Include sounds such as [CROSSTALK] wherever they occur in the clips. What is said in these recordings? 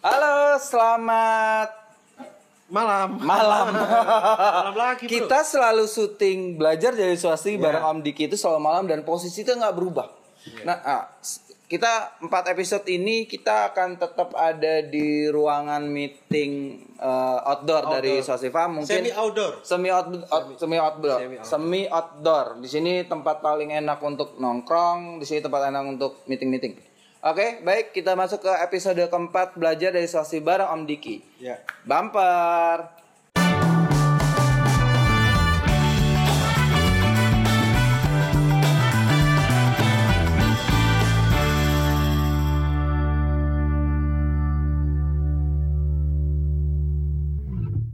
Halo, selamat Malam. malam. [LAUGHS] Malam lagi, Bro. Kita selalu syuting belajar dari swasti Iya. bareng Om Diki itu selalu malam dan posisi itu nggak berubah. Iya. Nah, ah, kita empat episode ini kita akan tetap ada di ruangan meeting eh, outdoor, dari swasti farm mungkin Semi outdoor. semi out, out- semi outdoor Semi outdoor. semi outdoor di sini tempat paling enak untuk nongkrong di sini tempat enak untuk meeting meeting oke baik kita masuk ke episode keempat belajar dari swasti bareng Om Diki Ya. bumper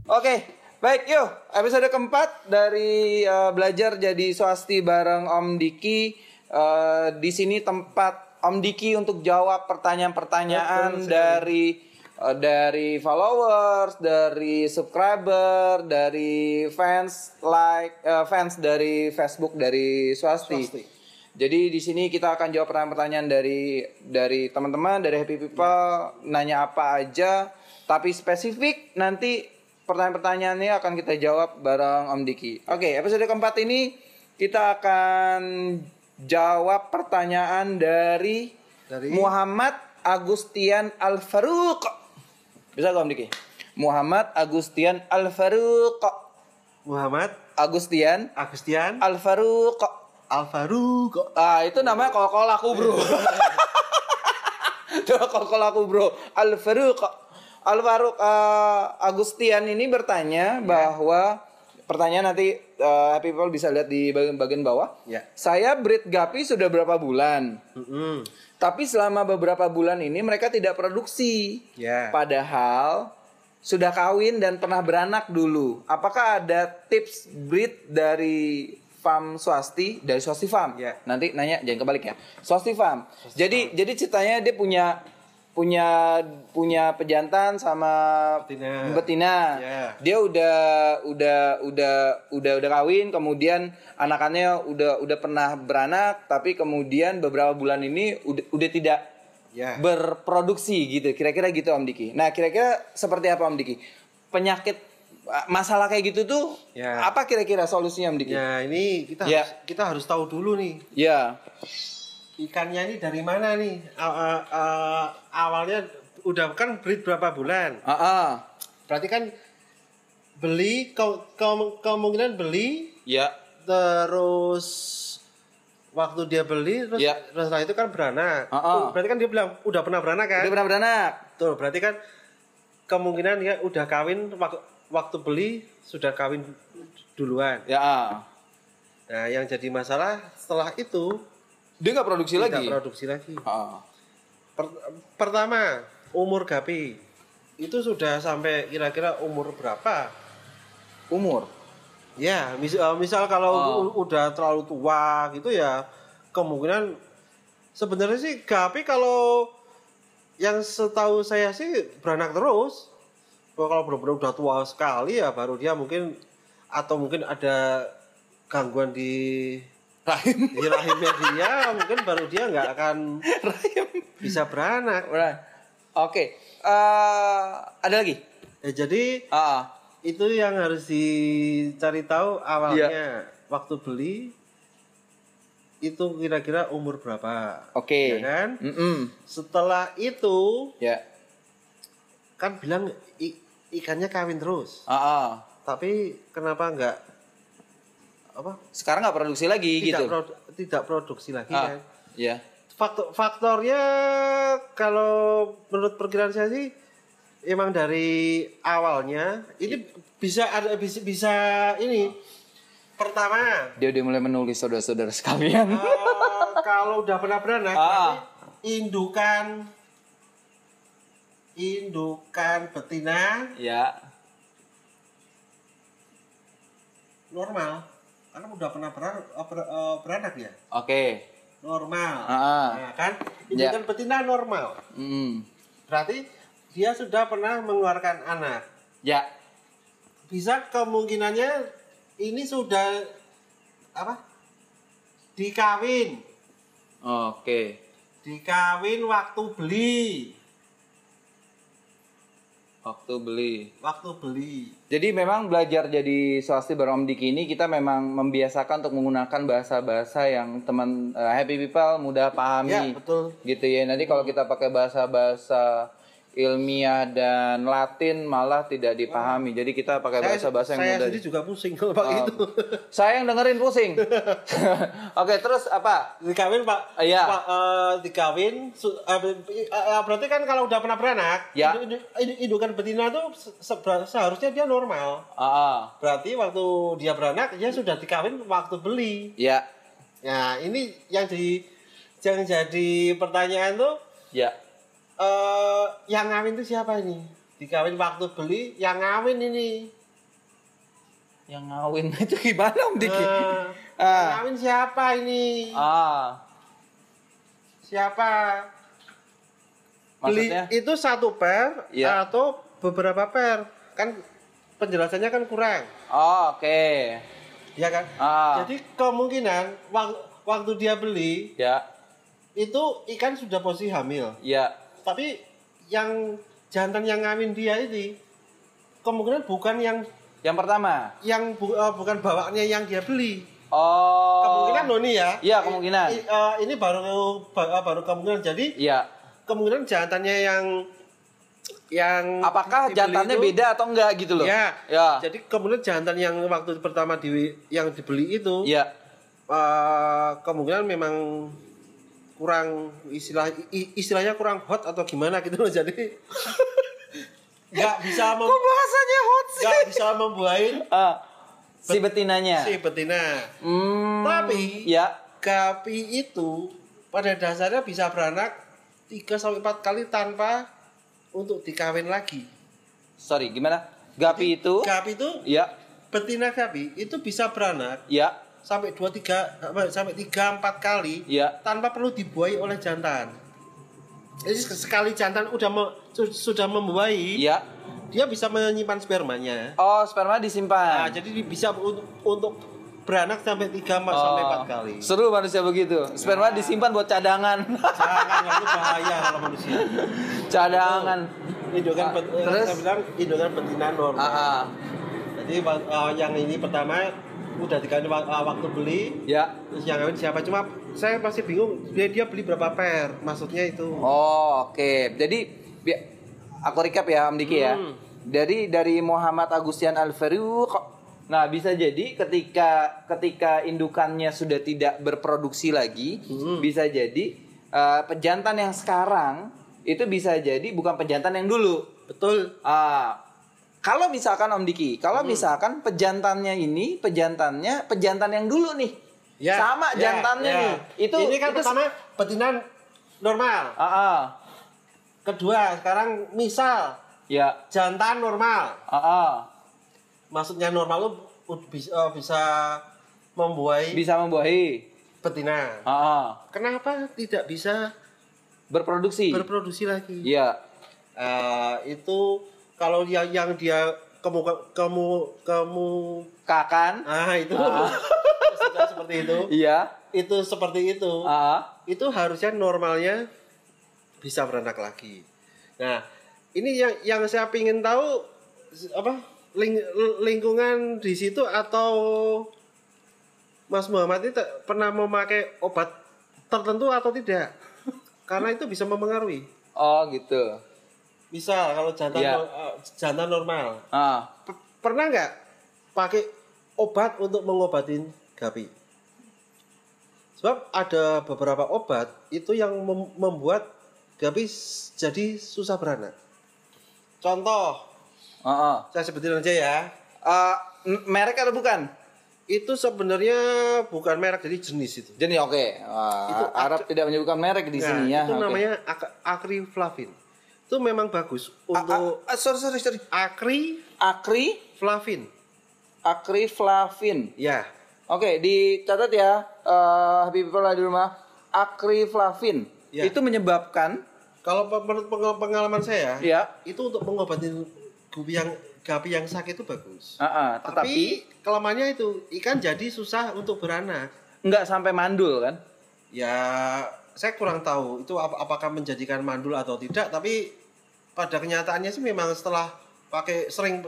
Oke, baik yuk episode keempat dari eh, belajar jadi swasti bareng Om Diki. Eh, di sini tempat Om Diki untuk jawab pertanyaan-pertanyaan dari eh, dari followers, dari subscriber, dari fans like eh, fans dari Facebook dari swasti. Swasti. Jadi di sini kita akan jawab pertanyaan-pertanyaan dari dari teman-teman dari Happy People nanya apa aja tapi spesifik nanti pertanyaan-pertanyaannya akan kita jawab bareng Om Diki. Oke, episode keempat ini kita akan jawab pertanyaan dari, Dari? Muhammad Agustian Al Faruq. Bisa gak Om Diki? Muhammad Agustian Al Faruq. Muhammad Agustian Agustian Al Faruq. Alvaro kok. Ah, itu namanya kol-kol aku, Bro. [LAUGHS] Itu kol-kol aku, Bro. Al Faruq. Al Faruq eh, Agustian ini bertanya bahwa pertanyaan nanti eh, Happy People bisa lihat di bagian, bagian bawah. Ya. Saya breed Gapi sudah berapa bulan? Mm-mm. Tapi selama beberapa bulan ini mereka tidak produksi. Ya. Padahal sudah kawin dan pernah beranak dulu. Apakah ada tips breed dari farm swasti dari swasti farm? Ya. Nanti nanya jangan kebalik ya. Swasti farm. jadi jadi ceritanya dia punya punya punya pejantan sama Betina. betina. Ya. Dia udah udah udah udah udah kawin, kemudian anakannya udah udah pernah beranak, tapi kemudian beberapa bulan ini udah udah tidak Ya. berproduksi gitu. Kira-kira gitu Om Diki. Nah, kira-kira seperti apa Om Diki? Penyakit masalah kayak gitu tuh Ya. apa kira-kira solusinya Om Diki? Ya, ini kita Ya. harus, kita harus tahu dulu nih. Ya. Ikannya ini dari mana nih? A- a- a- awalnya udah kan breed berapa bulan? Ah, ah. Berarti kan beli ke- ke- kemungkinan beli Ya. terus waktu dia beli terus Ya. terus setelah itu kan beranak. Ah. Oh, berarti kan dia bilang udah pernah beranak kan? Udah pernah beranak. Tuh, berarti kan kemungkinan dia udah kawin waktu waktu beli sudah kawin duluan. Ya. ah. Nah, yang jadi masalah setelah itu Dia nggak produksi tidak lagi. produksi lagi. Ah. Per- pertama, umur gapi itu sudah sampai kira-kira umur berapa? Umur. Ya, mis- eh, misal kalau Oh. udah terlalu tua gitu ya, kemungkinan sebenarnya sih gapi kalau yang setahu saya sih beranak terus. Kalau kalau benar-benar udah tua sekali ya baru dia mungkin atau mungkin ada gangguan di Rahim. di rahimnya dia, mungkin baru dia nggak akan bisa beranak. Right. Oke. Eh, ada lagi? Ya, jadi Ah. ah. itu yang harus dicari tahu awalnya Iya. waktu beli itu kira-kira umur berapa Oke. ya kan Mm-mm. setelah itu Ya. kan bilang ikannya kawin terus Ah, ah. tapi kenapa nggak apa Sekarang nggak produksi lagi tidak gitu. produ- tidak produksi lagi Ah, ya. faktor faktornya kalau menurut perkiraan saya sih emang dari awalnya ini bisa ada bisa, bisa ini pertama Dia udah mulai menulis saudara-saudara sekalian. eh, kalau udah pernah beranak Ah. indukan indukan betina ya. normal karena udah pernah beranak, beranak ya Oke. normal Ah. Nah, kan Ya. indukan betina normal Mm. berarti dia sudah pernah mengeluarkan anak Ya. bisa kemungkinannya ini sudah apa dikawin Oke. dikawin waktu beli Waktu beli. waktu beli. Jadi memang belajar jadi swasti bareng Om Diki ini kita memang membiasakan untuk menggunakan bahasa-bahasa yang teman eh, happy people mudah pahami. Ya, betul. Gitu ya. Nanti kalau kita pakai bahasa-bahasa ilmiah dan Latin malah tidak dipahami. Jadi kita pakai bahasa-bahasa yang saya mudah. sendiri juga pusing kalau pakai itu. [LAUGHS] Saya yang dengerin pusing. [LAUGHS] Oke, terus apa? dikawin pak Iya. pak eh, dikawin su- eh, berarti kan kalau udah pernah beranak Ya. indu- indu- indu- indukan betina tuh se- se- seharusnya dia normal Ah, ah. berarti waktu dia beranak dia sudah dikawin waktu beli ya, nah ini yang di yang jadi pertanyaan tuh ya. Eh yang ngawin itu siapa ini dikawin waktu beli yang ngawin ini Yang ngawin [LAUGHS] itu gimana Om Diki? Eh, [LAUGHS] Ah. yang ngawin siapa ini ah, siapa beli itu satu per Iya. atau beberapa per kan penjelasannya kan kurang Oh, oke. ya kan Ah. jadi kemungkinan wak- waktu dia beli Ya, itu ikan sudah posisi hamil ya. Tapi yang jantan yang ngawin dia ini kemungkinan bukan yang Yang pertama. yang bu- eh, bukan bawaannya yang dia beli Oh. kemungkinan loh nih ya Iya, kemungkinan. I- eh, ini baru ba- baru kemungkinan jadi Iya. kemungkinan jantannya yang yang Apakah jantannya itu- beda atau enggak gitu loh? Ya. Ya. Jadi kemudian jantan yang waktu pertama di yang dibeli itu Iya. eh, kemungkinan memang kurang istilah istilahnya kurang hot atau gimana gitu loh jadi [LAUGHS] nggak bisa mem, Kok bahasanya hot sih? nggak bisa membuahin Ah, si betinanya. si betina. Hmm, Tapi ya. gapi itu pada dasarnya bisa beranak 3 sampai 4 kali tanpa untuk dikawin lagi. Sorry, gimana? Gapi itu? Gapi itu Ya, betina gapi itu bisa beranak ya, sampai 2 3 sampai 3 4 kali ya. tanpa perlu dibuai oleh jantan. Jadi sekali jantan udah me- su- sudah membuai, Ya. dia bisa menyimpan spermanya. Oh, sperma disimpan. Nah, jadi bisa untuk, untuk beranak sampai 3 Oh, sampai 4 kali. Seru manusia begitu. Sperma disimpan buat cadangan. Jangan itu bahaya [LAUGHS] kalau manusia. cadangan. Indukan Ah, terus? saya bilang indukan betina normal. Ah, ah. Jadi eh, yang ini pertama udah dikasih wa- waktu beli, Ya. terus yang kawin siapa? Cuma saya masih bingung dia dia beli berapa per? Maksudnya itu. Oh, oke. Jadi bi- aku recap ya Om Diki ya. Hmm. Jadi dari Muhammad Agustian Alferiu kok Nah, bisa jadi ketika ketika indukannya sudah tidak berproduksi lagi, Hmm. bisa jadi eh, pejantan yang sekarang itu bisa jadi bukan pejantan yang dulu. Betul. Ah, kalau misalkan Om Diki, kalau Hmm. misalkan pejantannya ini pejantannya pejantan yang dulu nih. sama ya, jantannya ya. nih. Itu ini kan itu pertama betina normal. Ah, ah. Kedua, sekarang misal ya. jantan normal. Ah, ah. Maksudnya normal lu ud- bisa, bisa membuai Bisa membuahi. betina. Ah, ah. Kenapa tidak bisa Berproduksi. berproduksi lagi? Iya. Eh, itu kalau yang yang dia kamu kamu kamu Kakan. ah itu [LAUGHS] Maksudnya seperti itu Iya. itu seperti itu Ah. itu harusnya normalnya bisa beranak lagi nah ini yang yang saya ingin tahu apa ling- lingkungan di situ atau Mas Muhammad ini pernah memakai obat tertentu atau tidak karena itu bisa mempengaruhi Oh, gitu. Misal kalau jantan Iya. no- eh, jantan normal. P- pernah nggak pakai obat untuk mengobatin gapi? Sebab ada beberapa obat itu yang mem- membuat gapi jadi susah beranak. Contoh, Ah, ah. saya sebutin aja ya. M- merek atau bukan? Itu sebenarnya bukan merek jadi jenis itu. Jadi oke. Wah, Itu Arab tidak menyebutkan merek di Nah, sini ya. Itu Oke. namanya ak- akriflavin. Itu memang bagus untuk ah, ah, sorry sorry sorry. akriflavin. Akri akriflavin. Ya, Oke, dicatat ya eh Habib People di rumah. Akriflavin. Ya. Itu menyebabkan kalau menurut peng- pengalaman saya, ya. itu untuk mengobatin gupi yang gapi yang sakit itu bagus. Ah, Tapi tetapi kelemahannya itu ikan jadi susah untuk beranak. nggak sampai mandul kan? Ya, saya kurang tahu itu ap- apakah menjadikan mandul atau tidak. Tapi pada kenyataannya sih memang setelah pakai sering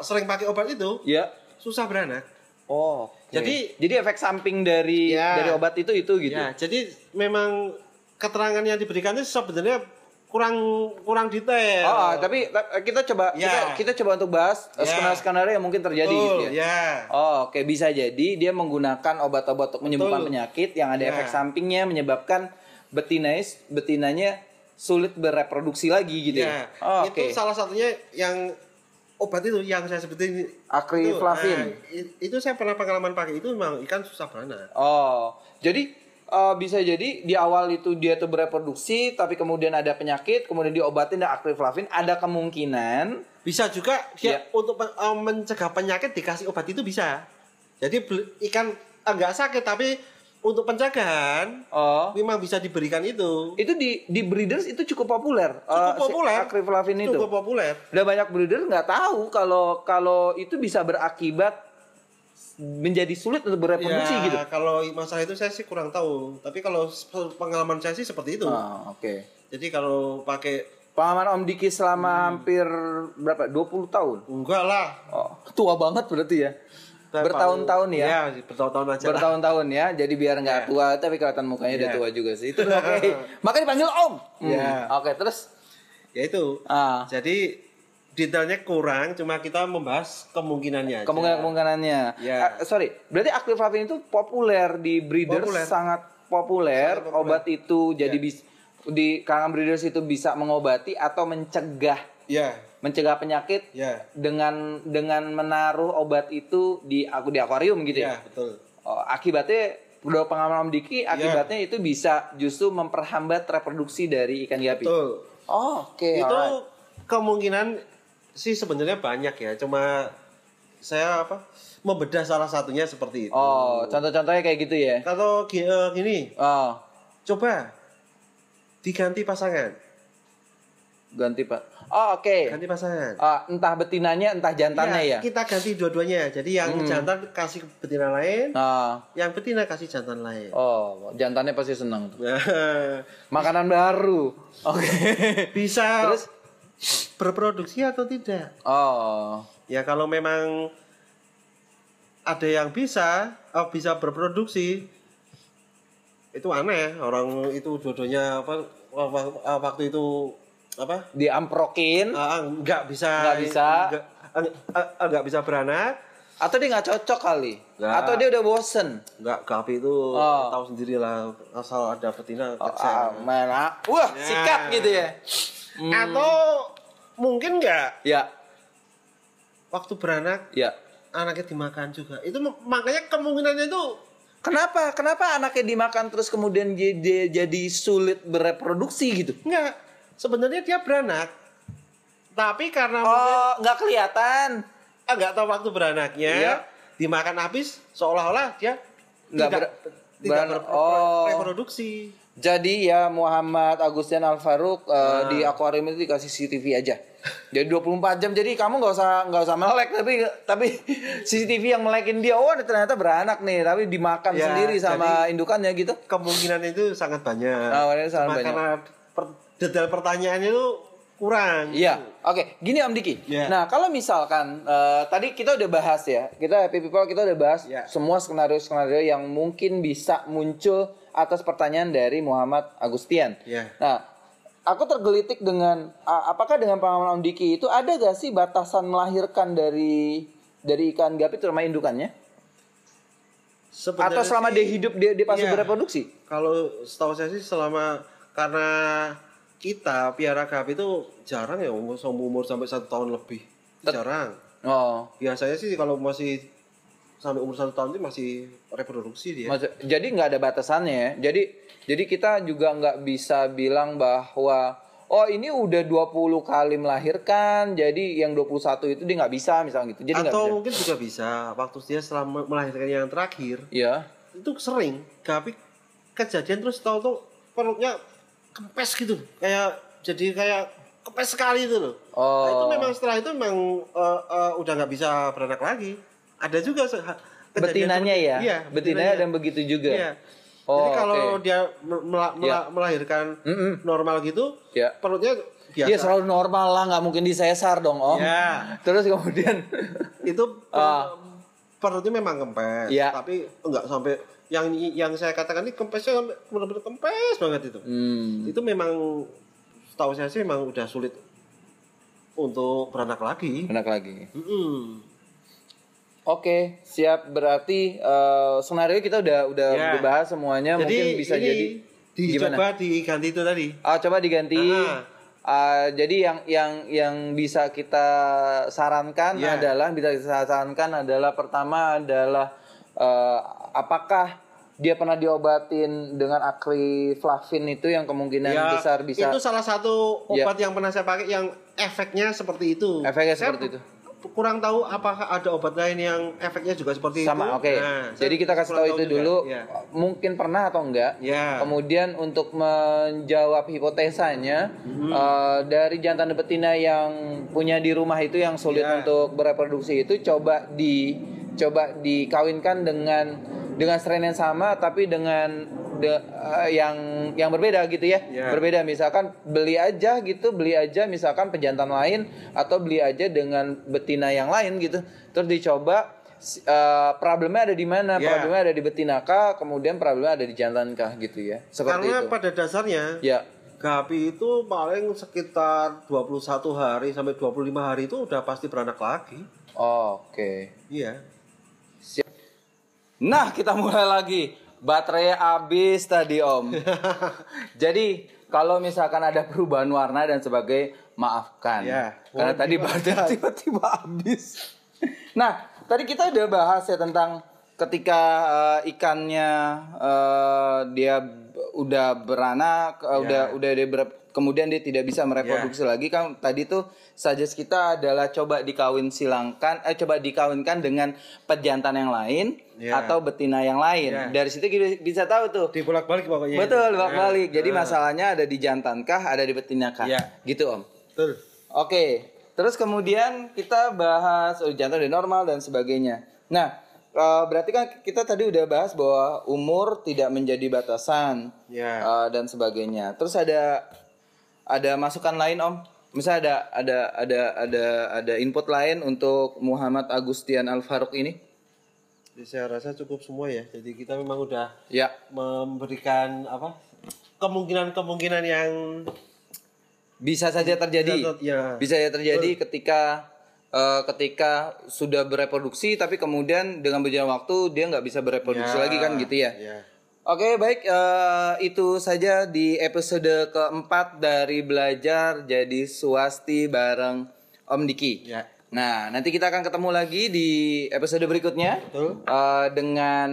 sering pakai obat itu Ya. susah beranak. Oh. oke. Jadi- jadi efek samping dari Ya. dari obat itu itu gitu. Ya, jadi memang keterangan yang diberikannya sebenarnya kurang kurang detail. Oh, tapi ta- kita coba Ya. kita kita coba untuk bahas Ya. skenario-skenario yang mungkin terjadi Betul, gitu ya. ya. Oh, oke bisa jadi dia menggunakan obat-obat untuk menyembuhkan Betul. penyakit yang ada Ya. efek sampingnya menyebabkan betinais betinanya sulit bereproduksi lagi gitu ya. Ya, Oh, itu oke. salah satunya yang obat itu yang saya sebutin Akriflavin. Itu, nah, itu saya pernah pengalaman pakai itu memang ikan susah beranak. Oh, jadi eh, bisa jadi di awal itu dia tuh bereproduksi, tapi kemudian ada penyakit, kemudian diobatin dengan akriflavin, ada kemungkinan Bisa juga dia Ya. untuk eh, mencegah penyakit dikasih obat itu bisa. Jadi ikan enggak sakit tapi untuk pencegahan oh memang bisa diberikan itu. itu di di breeders itu cukup populer. Cukup eh, si populer. akriflavin itu. Cukup populer. Udah banyak breeder nggak tahu kalau kalau itu bisa berakibat menjadi sulit untuk bereproduksi Ya, gitu. kalau masalah itu saya sih kurang tahu. Tapi kalau pengalaman saya sih seperti itu. Ah, oke. Jadi kalau pakai Pengalaman Om Diki selama hampir berapa? 20 tahun. enggak lah. Oh, tua banget berarti ya. Bertahun-tahun ya. Ya, bertahun-tahun aja. Bertahun-tahun ya. Jadi biar nggak tua tapi kelihatan mukanya udah Ya. tua juga sih. Itu oke. [LAUGHS] Makanya dipanggil Om. Hmm, Ya. Oke, terus Ya itu. ah Jadi detailnya kurang, cuma kita membahas kemungkinannya. aja. kemungkinan-kemungkinannya. Ya. Ah, sorry, berarti akriflavin itu populer di breeders Populer. sangat populer. Sangat populer. Obat itu jadi Ya. bis di kalangan breeders itu bisa mengobati atau mencegah Ya, mencegah penyakit ya, dengan dengan menaruh obat itu di aku di akuarium gitu ya. ya, betul. Oh, akibatnya udah pengalaman Diki, Ya. akibatnya itu bisa justru memperhambat reproduksi dari ikan gapi. Betul. Oh, oke. itu alright. kemungkinan sih sebenarnya banyak ya, cuma saya apa membedah salah satunya seperti itu. Oh, contoh-contohnya kayak gitu ya. Kalau gi- eh, gini, Oh, coba diganti pasangan, ganti Pak. Oh, oke. ganti pasangan. Ah, entah betinanya, entah jantannya ya. Kita ganti dua-duanya. Jadi yang jantan kasih betina lain, Ah, yang betina kasih jantan lain. oh, jantannya pasti senang tuh. [LAUGHS] Makanan baru. Oke. bisa Terus? Berproduksi atau tidak? Oh, Ya kalau memang ada yang bisa, oh, bisa berproduksi, itu aneh. Orang itu dua-duanya apa wa- wa- waktu itu apa? diamprokin Ah, nggak bisa, Nggak bisa. nggak, ah, nggak bisa beranak, atau dia nggak cocok kali? Nggak. Atau dia udah bosen? nggak gapi itu Oh. tahu sendiri lah asal ada betina Oh, ah, mana? Wah, Ya. sikat gitu ya. Atau mungkin nggak Ya, waktu beranak ya. anaknya dimakan juga. Itu makanya kemungkinannya itu Kenapa? Kenapa anaknya dimakan terus kemudian dia, dia jadi sulit bereproduksi gitu? Enggak. Sebenarnya dia beranak. Tapi karena Oh, nggak kelihatan. enggak tahu waktu beranaknya, Iya. dimakan habis seolah-olah dia Nggak tidak ber- tidak ber- oh. reproduksi. Jadi ya Muhammad Agustian Al Farouk eh, di akuarium itu dikasih CCTV aja. Jadi 24 jam. Jadi kamu nggak usah nggak usah melek tapi tapi [LAUGHS] CCTV yang melekin dia. Oh, ternyata beranak nih, tapi dimakan Ya, sendiri sama indukannya gitu. Kemungkinan itu sangat banyak. Oh, sangat Cuma banyak. karena per- detail pertanyaannya itu kurang. Iya, oke. Gini Om Diki. Iya. Nah, kalau misalkan eh, tadi kita udah bahas ya, kita Happy People kita udah bahas Iya. semua skenario-skenario yang mungkin bisa muncul atas pertanyaan dari Muhammad Agustian. Iya. Nah, aku tergelitik dengan apakah dengan pengalaman Om Diki itu ada gak sih batasan melahirkan dari dari ikan gapi terutama indukannya? Sebenarnya Atau selama sih- dia hidup dia, dia pasti Iya. bereproduksi? Kalau setahu saya sih selama karena kita piara gapi itu jarang ya umur umur sampai satu tahun lebih. Jarang. Oh. Biasanya sih kalau masih sampai umur satu tahun itu masih reproduksi dia. Maksud- jadi nggak ada batasannya ya. Jadi jadi kita juga nggak bisa bilang bahwa oh ini udah 20 kali melahirkan, jadi yang 21 itu dia nggak bisa misalnya gitu. Jadi Atau bisa. mungkin juga bisa waktu dia selama melahirkan yang terakhir Iya. itu sering gapi kejadian terus tahu tuh perutnya kempes gitu kayak jadi kayak kempes sekali itu loh. Oh. Nah, itu memang setelah itu memang eh, eh, udah nggak bisa beranak lagi. Ada juga Betinanya seperti- ya. Iya, betinanya dan begitu juga. Iya. Oh, Jadi kalau oke. dia mel- mela- mela- Iya. melahirkan Mm-mm. normal gitu, Ya. perutnya biasa. Iya selalu normal lah, nggak mungkin disesar dong om. Ya. [LAUGHS] Terus kemudian, itu [LAUGHS] per- Ah. perutnya memang kempes, Iya. tapi enggak sampai yang yang saya katakan ini kempesnya benar-benar kempes banget itu. hmm, Itu memang setahu saya sih memang udah sulit untuk beranak lagi. enak lagi. Mm-mm. Oke, siap. Berarti eh, skenario kita udah udah Ya. udah bahas semuanya. Jadi Mungkin bisa ini jadi gimana? dicoba diganti itu tadi. Ah, coba diganti. Ah, jadi yang yang yang bisa kita sarankan Ya. adalah bisa kita sarankan adalah pertama adalah eh, apakah dia pernah diobatin dengan akriflavin itu yang kemungkinan Ya, besar bisa Itu salah satu Ya. obat yang pernah saya pakai yang efeknya seperti itu. Efeknya Saya seperti itu. Kurang tahu apakah ada obat lain yang efeknya juga seperti sama itu. oke Nah, saya jadi kita kasih tahu itu juga. dulu Ya. mungkin pernah atau enggak Ya. kemudian untuk menjawab hipotesanya Hmm. eh, dari jantan dan betina yang punya di rumah itu yang sulit Ya. untuk bereproduksi itu coba di coba dikawinkan dengan dengan strain yang sama tapi dengan eh, yang yang berbeda gitu ya Ya. berbeda misalkan beli aja gitu beli aja misalkan pejantan lain atau beli aja dengan betina yang lain gitu terus dicoba eh, problemnya ada di mana Ya. problemnya ada di betina kah kemudian problemnya ada di jantan kah gitu ya seperti Karena itu pada dasarnya ya Gapi itu paling sekitar 21 hari sampai 25 hari itu udah pasti beranak lagi. oke Iya. Nah, kita mulai lagi. Baterai habis tadi, Om. [LAUGHS] Jadi, kalau misalkan ada perubahan warna dan sebagai maafkan. Ya. Karena Oh, tadi baterai [LAUGHS] tiba-tiba habis. Nah, tadi kita udah bahas ya tentang ketika eh, ikannya eh, dia udah beranak, eh, Ya. udah udah dia ber- kemudian dia tidak bisa mereproduksi lagi kan tadi tuh suggest kita adalah coba dikawin silangkan eh coba dikawinkan dengan pejantan yang lain Ya. atau betina yang lain. Ya. Dari situ kita bisa tahu tuh. Dibolak-balik pokoknya. Betul, Nah, balik. Jadi nah, masalahnya ada di jantankah, ada di betinakah? Ya. Gitu, Om. Betul. Oke, terus kemudian kita bahas oh, jantung udah normal dan sebagainya. Nah, eh, berarti kan kita tadi udah bahas bahwa umur tidak menjadi batasan Ya. eh, dan sebagainya. Terus ada ada masukan lain om? Misalnya ada ada ada ada ada input lain untuk Muhammad Agustian Al Farouk ini? Jadi saya rasa cukup semua ya. Jadi kita memang udah Ya, memberikan apa? Kemungkinan-kemungkinan yang bisa saja terjadi. ya. Bisa ya terjadi ketika eh, ketika sudah bereproduksi tapi kemudian dengan berjalan waktu dia nggak bisa bereproduksi Ya. lagi kan gitu ya. Ya. Oke baik eh, itu saja di episode keempat dari belajar jadi swasti bareng Om Diki. Ya. Nah nanti kita akan ketemu lagi di episode berikutnya Betul. eh, dengan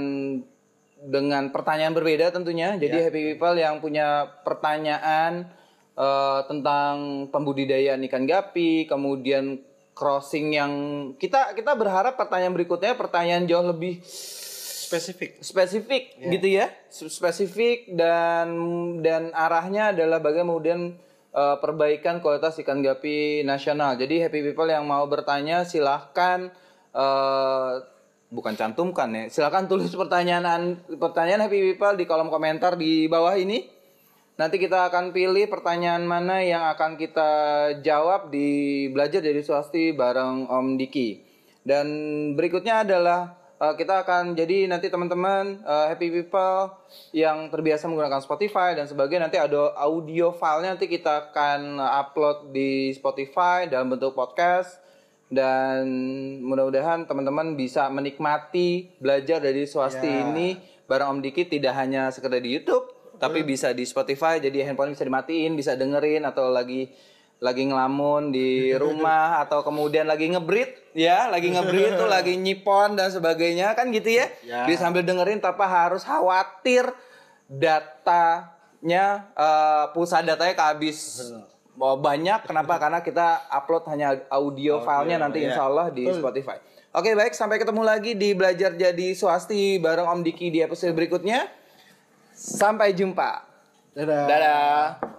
dengan pertanyaan berbeda tentunya. Jadi Ya. happy people yang punya pertanyaan eh, tentang pembudidayaan ikan gapi, kemudian crossing yang kita kita berharap pertanyaan berikutnya pertanyaan jauh lebih Spesifik. spesifik gitu ya spesifik dan dan arahnya adalah bagaimana kemudian eh, perbaikan kualitas ikan gapi nasional jadi happy people yang mau bertanya silahkan eh, bukan cantumkan ya silahkan tulis pertanyaan pertanyaan happy people di kolom komentar di bawah ini Nanti kita akan pilih pertanyaan mana yang akan kita jawab di belajar jadi swasti bareng Om Diki. Dan berikutnya adalah eh, kita akan jadi nanti teman-teman eh, happy people yang terbiasa menggunakan Spotify dan sebagainya nanti ada audio filenya nanti kita akan upload di Spotify dalam bentuk podcast. Dan mudah-mudahan teman-teman bisa menikmati belajar dari swasti Ya. ini. Bareng Om Diki tidak hanya sekedar di YouTube tapi bisa di Spotify. Jadi handphone bisa dimatiin bisa dengerin atau lagi lagi ngelamun di [LAUGHS] rumah atau kemudian lagi ngebrit ya lagi ngebrit tuh lagi nyipon dan sebagainya kan gitu ya, Ya. bisa sambil dengerin tanpa harus khawatir datanya eh, pulsa datanya kehabis. Oh, banyak. Kenapa? [LAUGHS] Karena kita upload hanya audio, filenya nanti ya. insya Allah di Spotify. Oke baik. Sampai ketemu lagi di belajar jadi swasti bareng Om Diki di episode berikutnya. Sampai jumpa. Dadah. dadah